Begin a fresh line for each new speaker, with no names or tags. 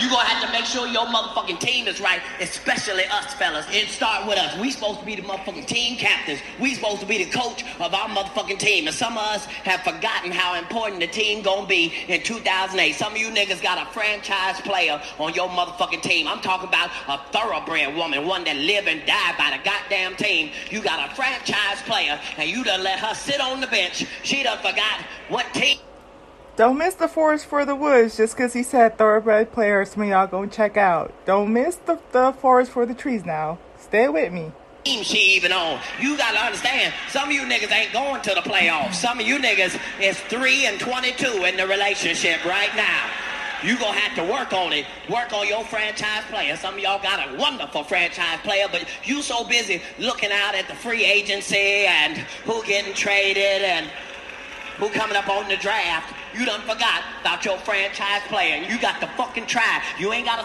You gonna have to make sure your motherfucking team is right, especially us fellas. It start with us. We supposed to be the motherfucking team captains. We supposed to be the coach of our motherfucking team. And some of us have forgotten how important the team gonna be in 2008. Some of you niggas got a franchise player on your motherfucking team. I'm talking about a thoroughbred woman, one that live and die by the goddamn team. You got a franchise player, and you done let her sit on the bench. She done forgot what team.
Don't miss the forest for the woods just because he said thoroughbred players. Some of y'all go check out. Don't miss the, the forest for the trees now. Stay with me.
team she even on. You gotta understand, some of you niggas ain't going to the playoffs. Some of you niggas is 3 and 22 in the relationship right now. You gonna have to work on it. Work on your franchise player. Some of y'all got a wonderful franchise player, but you so busy looking out at the free agency and who getting traded and who coming up on the draft. You done forgot about your franchise player. You got to fucking try. You ain't gotta